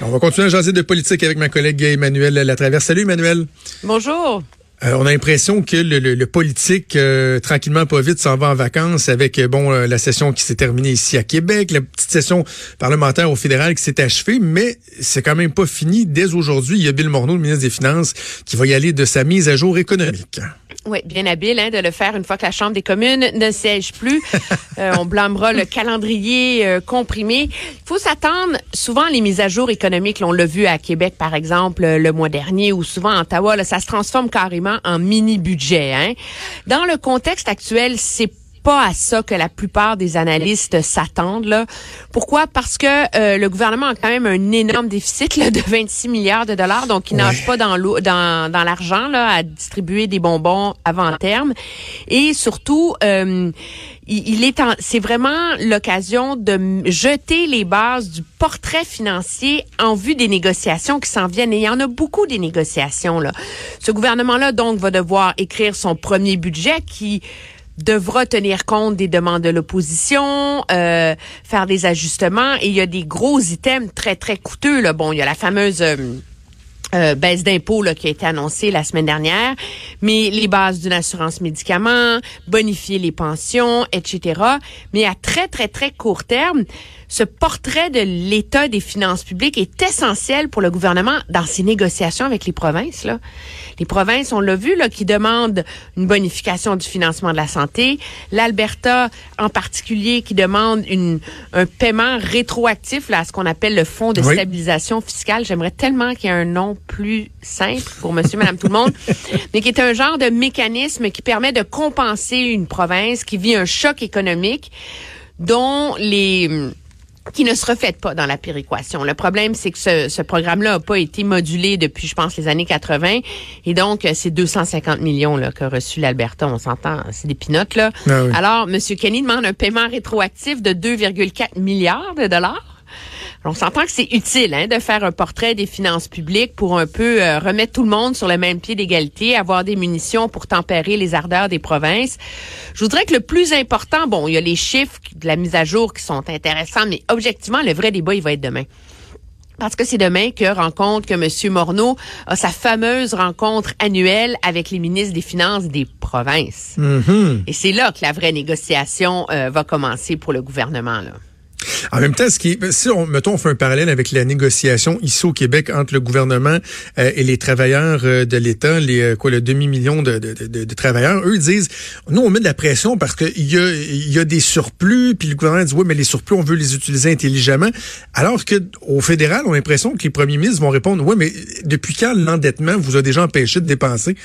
On va continuer à jaser de politique avec ma collègue Emmanuel Latraverse. Salut Emmanuel. Bonjour. Euh, on a l'impression que le, politique, euh, tranquillement, pas vite, s'en va en vacances avec euh, bon la session qui s'est terminée ici à Québec, la petite session parlementaire au fédéral qui s'est achevée, mais c'est quand même pas fini. Dès aujourd'hui, il y a Bill Morneau, le ministre des Finances, qui va y aller de sa mise à jour économique. Oui, bien habile hein, de le faire une fois que la Chambre des communes ne siège plus. Euh, on blâmera le calendrier euh, comprimé. Il faut s'attendre, souvent les mises à jour économiques, on l'a vu à Québec par exemple le mois dernier ou souvent à Ottawa, là, ça se transforme carrément en mini-budget. Hein. Dans le contexte actuel, c'est pas à ça que la plupart des analystes s'attendent. Là. Pourquoi? Parce que euh, le gouvernement a quand même un énorme déficit là, de 26 milliards de dollars, donc il nage pas dans dans, dans l'argent là à distribuer des bonbons avant terme. Et surtout, euh, il, est c'est vraiment l'occasion de jeter les bases du portrait financier en vue des négociations qui s'en viennent. Et il y en a beaucoup des négociations là. Ce gouvernement-là donc va devoir écrire son premier budget qui devra tenir compte des demandes de l'opposition, euh, faire des ajustements. Et il y a des gros items très, très coûteux. Là. Bon, il y a la fameuse... Euh, euh, baisse d'impôts qui a été annoncée la semaine dernière, mais les bases d'une assurance médicaments, bonifier les pensions, etc. Mais à très, très, très court terme, ce portrait de l'état des finances publiques est essentiel pour le gouvernement dans ses négociations avec les provinces. Là. Les provinces, on l'a vu, là, qui demandent une bonification du financement de la santé. L'Alberta, en particulier, qui demande une, un paiement rétroactif là, à ce qu'on appelle le Fonds de stabilisation fiscale. J'aimerais tellement qu'il y ait un nom plus simple pour monsieur, madame, tout le monde, mais qui est un genre de mécanisme qui permet de compenser une province qui vit un choc économique dont les qui ne se reflète pas dans la péréquation. Le problème, c'est que ce, ce programme-là n'a pas été modulé depuis, je pense, les années 80. Et donc, euh, c'est 250 millions là, qu'a reçu l'Alberta. On s'entend, c'est des pinottes. Là. Ah Alors, M. Kenny demande un paiement rétroactif de 2,4 milliards de dollars on s'entend que c'est utile hein, de faire un portrait des finances publiques pour un peu euh, remettre tout le monde sur le même pied d'égalité, avoir des munitions pour tempérer les ardeurs des provinces. Je voudrais que le plus important, bon, il y a les chiffres de la mise à jour qui sont intéressants, mais objectivement, le vrai débat, il va être demain. Parce que c'est demain que rencontre que M. Morneau a sa fameuse rencontre annuelle avec les ministres des Finances des provinces. Mm-hmm. Et c'est là que la vraie négociation euh, va commencer pour le gouvernement. Là. En même temps, ce qui si on, mettons, on fait un parallèle avec la négociation ici au Québec entre le gouvernement euh, et les travailleurs euh, de l'État, les euh, quoi, le demi-million de, de, travailleurs, eux disent, nous, on met de la pression parce qu'il y a, y a des surplus, puis le gouvernement dit, oui, mais les surplus, on veut les utiliser intelligemment. Alors que au fédéral, on a l'impression que les premiers ministres vont répondre, oui, mais depuis quand l'endettement vous a déjà empêché de dépenser?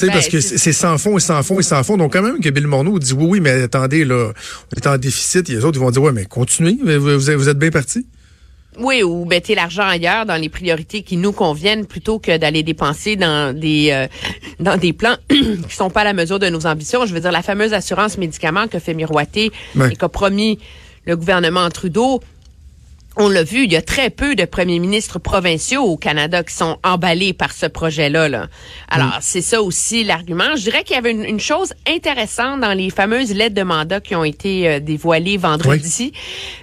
Ben, parce que c'est sans fond et sans fond et sans fond. Donc, quand même que Bill Morneau dit oui, oui, mais attendez, là, on est en déficit. Et les autres, ils vont dire, ouais, mais continuez, vous, vous êtes bien parti. Oui, ou mettez l'argent ailleurs dans les priorités qui nous conviennent plutôt que d'aller dépenser dans des euh, dans des plans qui sont pas à la mesure de nos ambitions. Je veux dire la fameuse assurance médicaments que fait miroiter et qu'a promis le gouvernement Trudeau on l'a vu, il y a très peu de premiers ministres provinciaux au Canada qui sont emballés par ce projet-là. Là. Alors, mm. c'est ça aussi l'argument. Je dirais qu'il y avait une, chose intéressante dans les fameuses lettres de mandat qui ont été euh, dévoilées vendredi,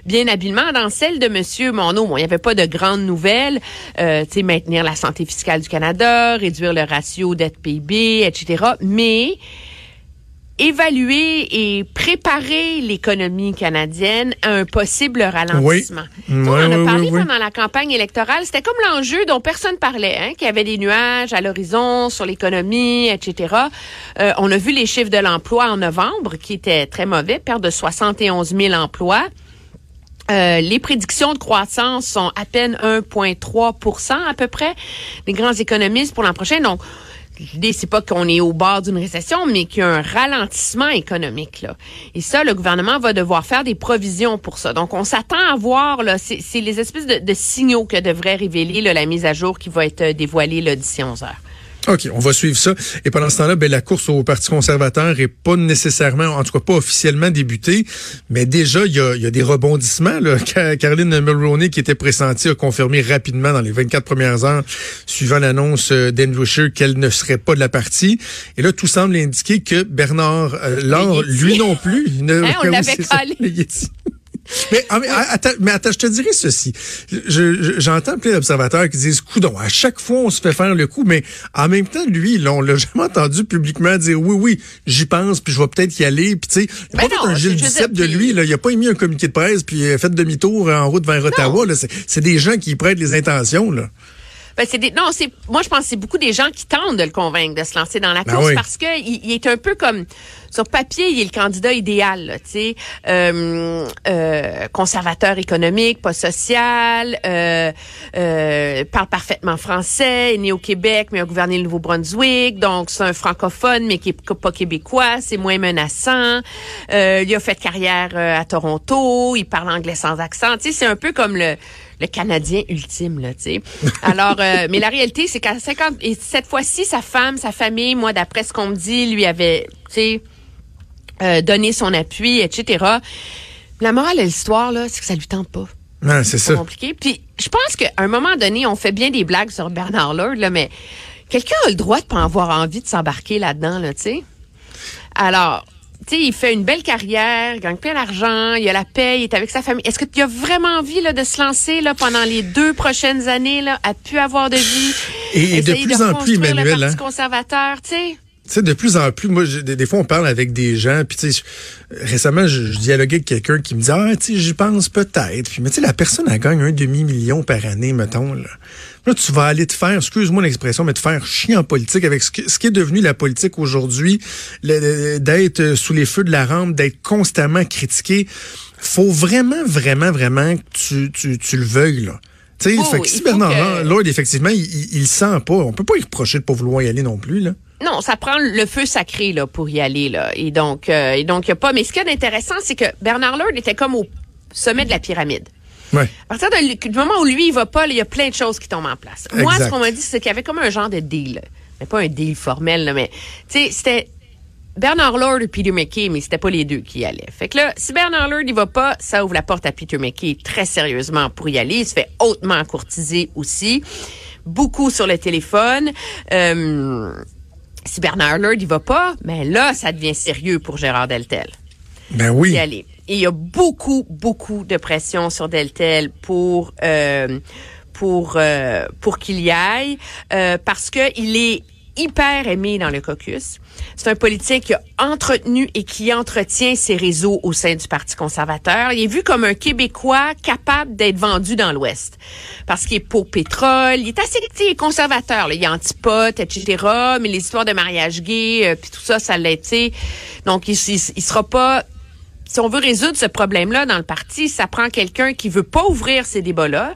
bien habilement. Dans celle de Monsieur Monod, bon, il n'y avait pas de grandes nouvelles. Euh, tu sais, maintenir la santé fiscale du Canada, réduire le ratio dette PIB, etc. Mais évaluer et préparer l'économie canadienne à un possible ralentissement. on en a parlé pendant la campagne électorale. C'était comme l'enjeu dont personne parlait, hein, qu'il y avait des nuages à l'horizon sur l'économie, etc. Euh, on a vu les chiffres de l'emploi en novembre qui étaient très mauvais, perte de 71 000 emplois. Euh, les prédictions de croissance sont à peine 1,3% à peu près. Les grands économistes pour l'an prochain. Donc, l'idée, c'est pas qu'on est au bord d'une récession, mais qu'il y a un ralentissement économique. Là. Et ça, le gouvernement va devoir faire des provisions pour ça. Donc, on s'attend à voir, là, c'est les espèces de, signaux que devrait révéler la mise à jour qui va être dévoilée d'ici 11 heures. OK, on va suivre ça. Et pendant ce temps-là, ben, la course au Parti conservateur est pas nécessairement, en tout cas pas officiellement débutée, mais déjà, il y a, y a, des rebondissements. Là. Caroline Mulroney, qui était pressentie, a confirmé rapidement dans les 24 premières heures, suivant l'annonce euh, d'Andrew Scheer, qu'elle ne serait pas de la partie. Et là, tout semble indiquer que Bernard euh, Laure, lui non plus, ne, hein, on l'avait collé. Mais, ah, mais, attends, mais attends, je te dirais ceci. J'entends plein d'observateurs qui disent, coudon, à chaque fois on se fait faire le coup, mais en même temps, lui, là, on l'a jamais entendu publiquement dire, oui, oui, j'y pense, puis je vais peut-être y aller, puis tu sais, il a pas fait un Gilles Duceppe de lui, là, il a pas émis un communiqué de presse, puis fait demi-tour en route vers Ottawa, c'est des gens qui prêtent les intentions, là. Ben, c'est des, non, c'est moi je pense que c'est beaucoup des gens qui tentent de le convaincre de se lancer dans la ben course parce que il, est un peu comme sur papier, il est le candidat idéal, tu sais, euh, euh, conservateur économique, pas social, euh, euh, parle parfaitement français, est né au Québec mais a gouverné le Nouveau-Brunswick, donc c'est un francophone mais qui est pas québécois, c'est moins menaçant. Euh, il a fait carrière euh, à Toronto, il parle anglais sans accent, tu sais, c'est un peu comme le le Canadien ultime, là, tu sais. Alors, euh, mais la réalité, c'est qu'à 50, et cette fois-ci, sa femme, sa famille, moi, d'après ce qu'on me dit, lui avait, tu sais, euh, donné son appui, etc. La morale de l'histoire, là, c'est que ça lui tente pas. Ouais, c'est ça. compliqué. Puis, je pense qu'à un moment donné, on fait bien des blagues sur Bernard Lord, là, mais quelqu'un a le droit de pas avoir envie de s'embarquer là-dedans, là, tu sais. Alors, il fait une belle carrière, il gagne plein d'argent, il a la paix, il est avec sa famille. Est-ce que tu as vraiment envie là, de se lancer là, pendant les deux prochaines années, là, à pu avoir de vie? Et, de plus en plus, Emmanuel. Le Parti hein? conservateur, tu sais? Tu sais, de plus en plus, moi, des, fois, on parle avec des gens, puis tu sais, récemment, je, dialoguais avec quelqu'un qui me dit, ah, tu sais, j'y pense peut-être. Puis, mais tu sais, la personne, elle gagne un demi-million par année, mettons, là. Là, tu vas aller te faire, excuse-moi l'expression, mais te faire chier en politique avec ce, qui est devenu la politique aujourd'hui, d'être sous les feux de la rampe, d'être constamment critiqué. Faut vraiment, vraiment, vraiment que tu, tu, tu le veuilles, là. Tu sais, oh, fait que si Bernard Lord, effectivement, il, il, sent pas, on peut pas y reprocher de pas vouloir y aller non plus, là. Non, ça prend le feu sacré là pour y aller là. Et donc, euh, et donc y a pas. Mais ce qui est intéressant, c'est que Bernard Lord était comme au sommet de la pyramide. Ouais. À partir du moment où lui il va pas, il y a plein de choses qui tombent en place. Moi, ce qu'on m'a dit, c'est qu'il y avait comme un genre de deal, mais pas un deal formel, là, mais tu sais, c'était Bernard Lord et Peter McKay, mais c'était pas les deux qui y allaient. Fait que là, si Bernard Lord il va pas, ça ouvre la porte à Peter McKay très sérieusement pour y aller. Il se fait hautement courtiser aussi, beaucoup sur le téléphone. Euh, si Bernard Lord il va pas, mais ben là, ça devient sérieux pour Gérard Deltel. Ben oui. Et il y a beaucoup, beaucoup de pression sur Deltel pour euh, pour euh, pour qu'il y aille euh, parce que il est hyper aimé dans le caucus. C'est un politique qui a entretenu et qui entretient ses réseaux au sein du Parti conservateur. Il est vu comme un Québécois capable d'être vendu dans l'Ouest. Parce qu'il est pour pétrole, il est assez il est conservateur. Là. Il est antipote, etc. Mais les histoires de mariage gay, euh, puis tout ça, ça l'a été. Donc, il, il, sera pas si on veut résoudre ce problème-là dans le parti, ça prend quelqu'un qui veut pas ouvrir ces débats-là,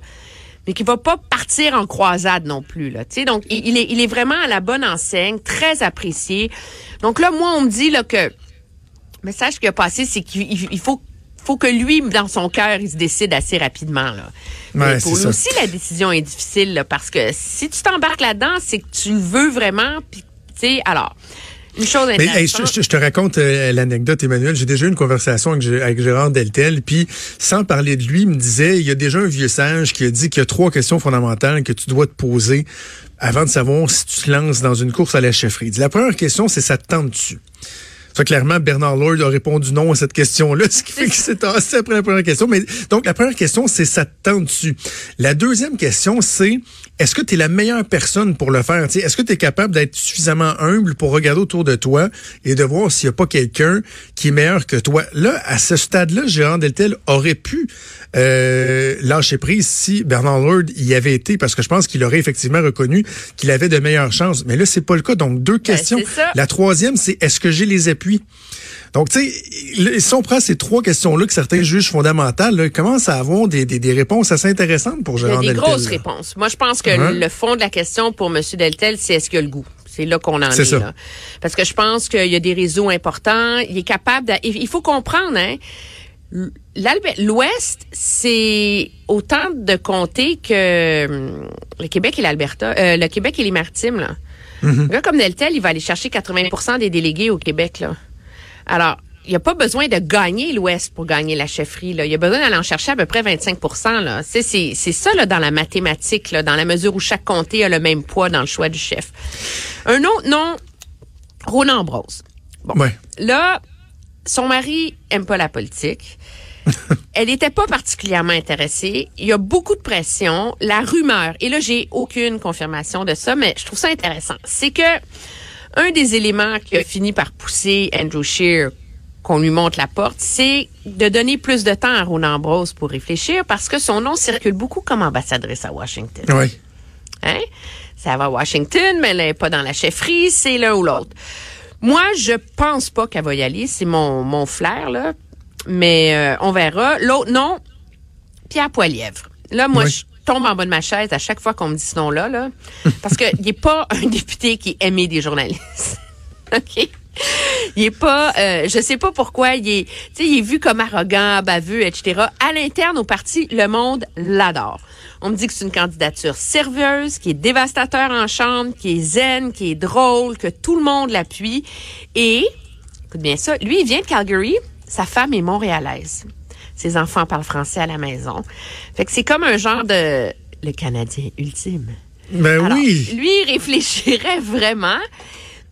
mais qui va pas partir en croisade non plus là. Tu sais, donc il, est il est vraiment à la bonne enseigne, très apprécié. Donc là, moi, on me dit là que le message qui a passé, c'est qu'il faut faut que lui, dans son cœur, il se décide assez rapidement. Là. Ouais, pour lui aussi, la décision est difficile là, parce que si tu t'embarques là-dedans, c'est que tu le veux vraiment. Puis, tu sais, alors, une chose je, te raconte euh, l'anecdote, Emmanuel. J'ai déjà eu une conversation avec, Gérard Deltel, puis sans parler de lui, il me disait, il y a déjà un vieux sage qui a dit qu'il y a trois questions fondamentales que tu dois te poser avant de savoir si tu te lances dans une course à la chefferie. la première question, c'est ça te tente dessus. Ça, clairement, Bernard Lord a répondu non à cette question-là, ce qui fait qu'il s'est tassé après la première question. Mais donc, la première question, c'est ça te tente dessus. La deuxième question, c'est est-ce que tu es la meilleure personne pour le faire? Est-ce que tu es capable d'être suffisamment humble pour regarder autour de toi et de voir s'il n'y a pas quelqu'un qui est meilleur que toi? Là, à ce stade-là, Gérard Deltel aurait pu euh, lâcher prise si Bernard Lord y avait été, parce que je pense qu'il aurait effectivement reconnu qu'il avait de meilleures chances. Mais là, c'est pas le cas. Donc, deux ben, questions. la troisième, c'est est-ce que j'ai les appuis? Donc, tu sais, si on prend ces trois questions-là que certains jugent fondamentales, là, commencent à avoir des, des, des, réponses assez intéressantes pour Gérard Deltel. Des grosses réponses. Moi, je pense que hein? le fond de la question pour M. Deltel, c'est est-ce qu'il a le goût? C'est là qu'on en est. Là. Parce que je pense qu'il y a des réseaux importants. Il est capable de... Il faut comprendre, hein, L'Ouest, c'est autant de comtés que hum, le Québec et l'Alberta, euh, le Québec et les Maritimes. Là. Mm-hmm. Un gars comme Deltel, il va aller chercher 80% des délégués au Québec. Là. Alors, il n'y a pas besoin de gagner l'Ouest pour gagner la chefferie. Là. Il y a besoin d'aller en chercher à peu près 25 là. C'est, c'est, c'est ça là, dans la mathématique, là, dans la mesure où chaque comté a le même poids dans le choix du chef. Un autre nom, Ronan Ambrose. Bon. Là, son mari aime pas la politique. elle n'était pas particulièrement intéressée. Il y a beaucoup de pression. La rumeur, et là, j'ai aucune confirmation de ça, mais je trouve ça intéressant. C'est que un des éléments qui a fini par pousser Andrew Scheer qu'on lui montre la porte, c'est de donner plus de temps à Ronan Ambrose pour réfléchir parce que son nom circule beaucoup comme ambassadrice à Washington. Oui. Hein? Ça va à Washington, mais elle n'est pas dans la chefferie, c'est l'un ou l'autre. Moi, je pense pas qu'elle va y aller, c'est mon, mon flair, là. Mais euh, on verra. L'autre, non, Pierre Poilièvre. Là, moi, je tombe en bas de ma chaise à chaque fois qu'on me dit ce nom-là, là, parce qu'il n'est pas un député qui est aimé des journalistes. OK? Il est pas, euh, je sais pas pourquoi, il est, il est vu comme arrogant, baveux, etc. À l'interne au parti, le monde l'adore. On me dit que c'est une candidature sérieuse, qui est dévastateur en chambre, qui est zen, qui est drôle, que tout le monde l'appuie. Et, écoute bien ça, lui, il vient de Calgary, sa femme est montréalaise. Ses enfants parlent français à la maison. Fait que c'est comme un genre de le Canadien ultime. Ben oui. Lui, il réfléchirait vraiment.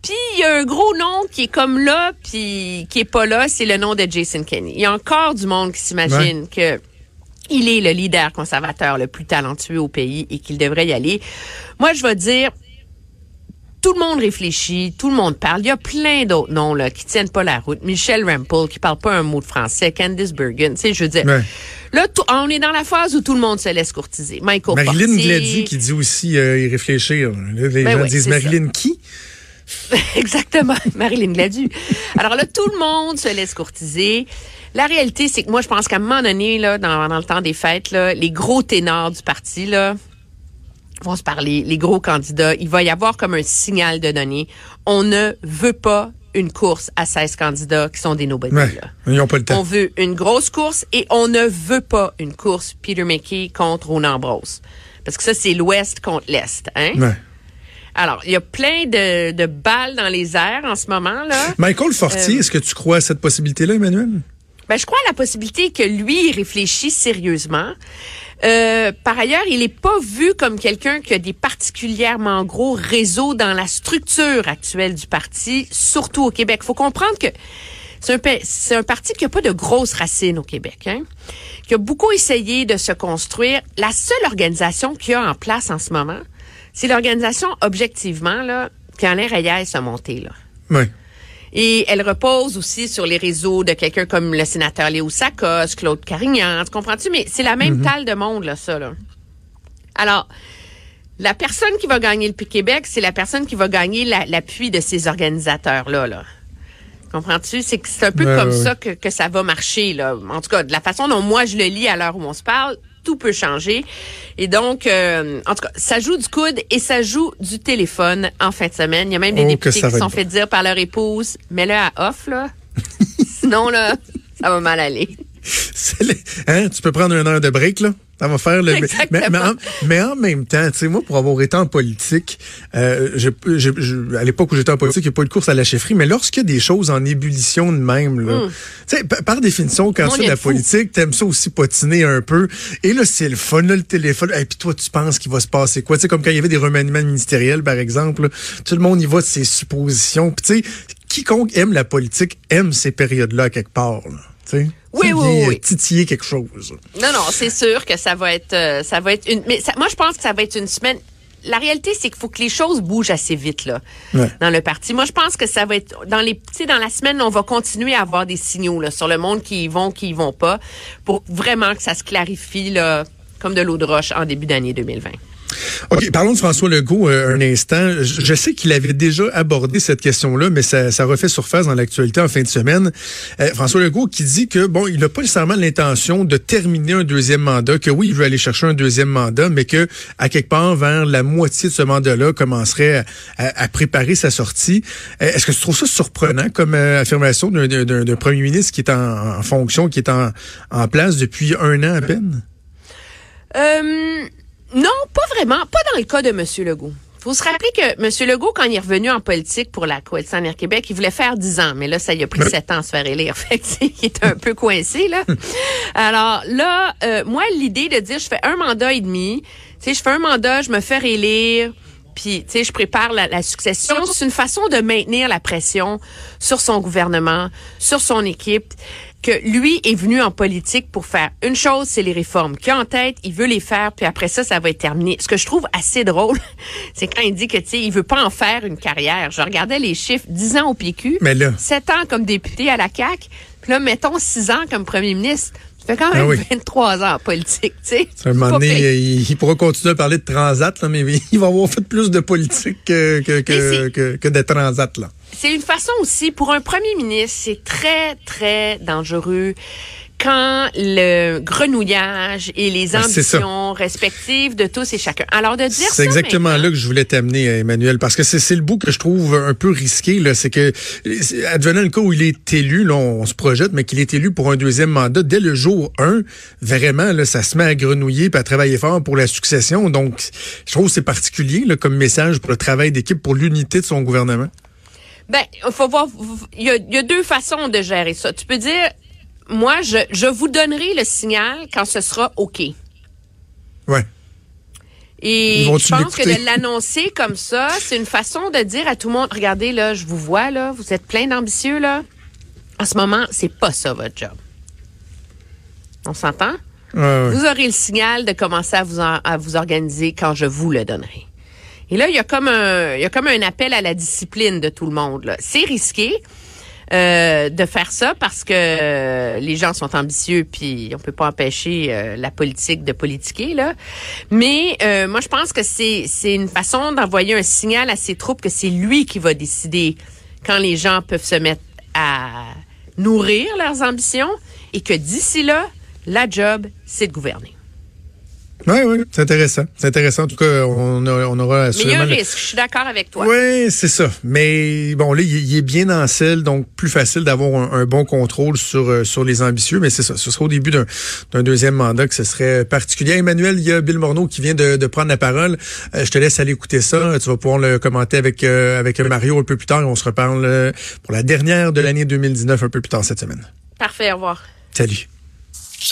Puis il y a un gros nom qui est comme là, puis qui est pas là, c'est le nom de Jason Kenney. Il y a encore du monde qui s'imagine que il est le leader conservateur le plus talentueux au pays et qu'il devrait y aller. Moi, je vais dire, tout le monde réfléchit, tout le monde parle. Il y a plein d'autres noms là qui tiennent pas la route. Michel Rampel qui parle pas un mot de français, Candice Bergen, tu sais, je veux dire. Là, on est dans la phase où tout le monde se laisse courtiser. Michael Marilyn qui dit aussi euh, y réfléchir. Les ben gens disent Marilyn qui? Exactement, Marilyn Gladu. Alors là, tout le monde se laisse courtiser. La réalité, c'est que moi, je pense qu'à un moment donné, là, dans, le temps des fêtes, là, les gros ténors du parti, là, vont se parler, les gros candidats. Il va y avoir comme un signal de donner. On ne veut pas une course à 16 candidats qui sont des nobody. ils n'ont pas le temps. On veut une grosse course et on ne veut pas une course Peter McKay contre Ronan Ambrose. Parce que ça, c'est l'Ouest contre l'Est. Hein? Alors, il y a plein de, de, balles dans les airs en ce moment. là. Michael Fortier, euh, est-ce que tu crois à cette possibilité-là, Emmanuel? Ben, je crois à la possibilité que lui réfléchisse sérieusement. Euh, par ailleurs, il n'est pas vu comme quelqu'un qui a des particulièrement gros réseaux dans la structure actuelle du parti, surtout au Québec. faut comprendre que c'est un, un, parti qui n'a pas de grosses racines au Québec, hein, qui a beaucoup essayé de se construire. La seule organisation qu'il y a en place en ce moment, c'est l'organisation, objectivement, là, l'air Reyes a monté, là. Oui. Et elle repose aussi sur les réseaux de quelqu'un comme le sénateur Léo Sakos, Claude Carignan, tu comprends-tu? Mais c'est la même mm talle de monde, là, ça, là. Alors, la personne qui va gagner le Québec, c'est la personne qui va gagner l'appui de ces organisateurs-là, là. Comprends-tu? C'est c'est un peu comme ça que, que ça va marcher, là. En tout cas, de la façon dont moi je le lis à l'heure où on se parle, tout peut changer. Et donc, euh, en tout cas, ça joue du coude et ça joue du téléphone en fin de semaine. Il y a même des oh, députés qui se sont fait dire par leur épouse, mets-le à off, là. Sinon, là, ça va mal aller. Hein, tu peux prendre une heure de break, là? Ça va faire le. Mais, mais, en, même temps, tu sais, moi, pour avoir été en politique, euh, je, à l'époque où j'étais en politique, il n'y a pas eu de course à la chefferie, mais lorsqu'il y a des choses en ébullition de même, là, hmm. tu sais, par définition, quand tu fais de la politique, t'aimes ça aussi potiner un peu. Et là, c'est le fun, là, le téléphone. Et puis toi, tu penses qu'il va se passer quoi? Tu sais, comme quand il y avait des remaniements ministériels, par exemple, tout le monde y va de ses suppositions. Puis tu sais, quiconque aime la politique aime ces périodes-là quelque part. Là, tu sais. Oui, oui, oui. Titiller quelque chose. Non, non, c'est sûr que ça va être, euh, ça va être une. Mais moi, je pense que ça va être une semaine. La réalité, c'est qu'il faut que les choses bougent assez vite là dans le parti. Moi, je pense que ça va être dans les, dans la semaine, on va continuer à avoir des signaux là sur le monde qui y vont, qui y vont pas, pour vraiment que ça se clarifie là comme de l'eau de roche en début d'année 2020. OK, parlons de François Legault euh, un instant. Je, sais qu'il avait déjà abordé cette question-là, mais ça, ça refait surface dans l'actualité en fin de semaine. Euh, François Legault qui dit que, bon, il n'a pas nécessairement l'intention de terminer un deuxième mandat, que oui, il veut aller chercher un deuxième mandat, mais que, à quelque part, vers la moitié de ce mandat-là, commencerait à, préparer sa sortie. Euh, est-ce que tu trouves ça surprenant comme affirmation d'un premier ministre qui est en, fonction, qui est en, en place depuis un an à peine? Euh, non, pas dans le cas de M. Legault. faut se rappeler que M. Legault, quand il est revenu en politique pour la Coalition Air Québec, il voulait faire 10 ans, mais là, ça y a pris 7 ans à se faire élire. Fait il est un peu coincé, là. Alors là, euh, moi, l'idée de dire je fais un mandat et demi, tu sais, je fais un mandat, je me fais élire, puis, tu sais, je prépare la, la succession. C'est une façon de maintenir la pression sur son gouvernement, sur son équipe. Que lui est venu en politique pour faire une chose, c'est les réformes. Qu'il a en tête, il veut les faire, puis après ça, ça va être terminé. Ce que je trouve assez drôle, c'est quand il dit que, tu sais, il veut pas en faire une carrière. Je regardais les chiffres, 10 ans au PQ, Mais là- 7 ans comme député à la CAQ, puis là, mettons 6 ans comme premier ministre. Ça fait quand même Ah oui. 23 ans en politique, tu sais. À un moment donné, il, il pourra continuer à parler de transat, là, mais il va avoir fait plus de politique que, que, que, que, que de transat. Là. C'est une façon aussi, pour un premier ministre, c'est très, très dangereux quand le grenouillage et les Ben, ambitions respectives de tous et chacun. Alors, de dire ça C'est exactement maintenant- là que je voulais t'amener, euh, Emmanuel, parce que c'est le bout que je trouve un peu risqué. là, C'est que, advenant le cas où il est élu, là, on, se projette, mais qu'il est élu pour un deuxième mandat, dès le jour 1, vraiment, là, ça se met à grenouiller et à travailler fort pour la succession. Donc, je trouve que c'est particulier là, comme message pour le travail d'équipe, pour l'unité de son gouvernement. Ben, il faut voir. Il y, a, il y a deux façons de gérer ça. Tu peux dire, moi, je, je vous donnerai le signal quand ce sera OK. Ouais. Et je pense que de l'annoncer comme ça, c'est une façon de dire à tout le monde, regardez là, je vous vois là, vous êtes plein d'ambitieux là. En ce moment, c'est pas ça votre job. On s'entend? Ouais, ouais. Vous aurez le signal de commencer à vous, en- à vous organiser quand je vous le donnerai. Et là, il y a comme un, appel à la discipline de tout le monde. C'est risqué euh, de faire ça parce que euh, les gens sont ambitieux, puis on peut pas empêcher euh, la politique de politiquer là. Mais euh, moi, je pense que c'est c'est une façon d'envoyer un signal à ses troupes que c'est lui qui va décider quand les gens peuvent se mettre à nourrir leurs ambitions et que d'ici là, la job, c'est de gouverner. Oui, oui, c'est intéressant. C'est intéressant. En tout cas, on, a- on aura Mais il y a un le- risque, je suis d'accord avec toi. Oui, c'est ça. Mais bon, là, il, il est bien en selle, donc plus facile d'avoir un, un bon contrôle sur euh, sur les ambitieux. Mais c'est ça. Ce sera au début d'un d'un deuxième mandat que ce serait particulier. Emmanuel, il y a Bill Morneau qui vient de, de prendre la parole. Euh, je te laisse aller écouter ça. Tu vas pouvoir le commenter avec euh, avec Mario un peu plus tard. On se reparle pour la dernière de l'année 2019 un peu plus tard cette semaine. Parfait, au revoir. Salut.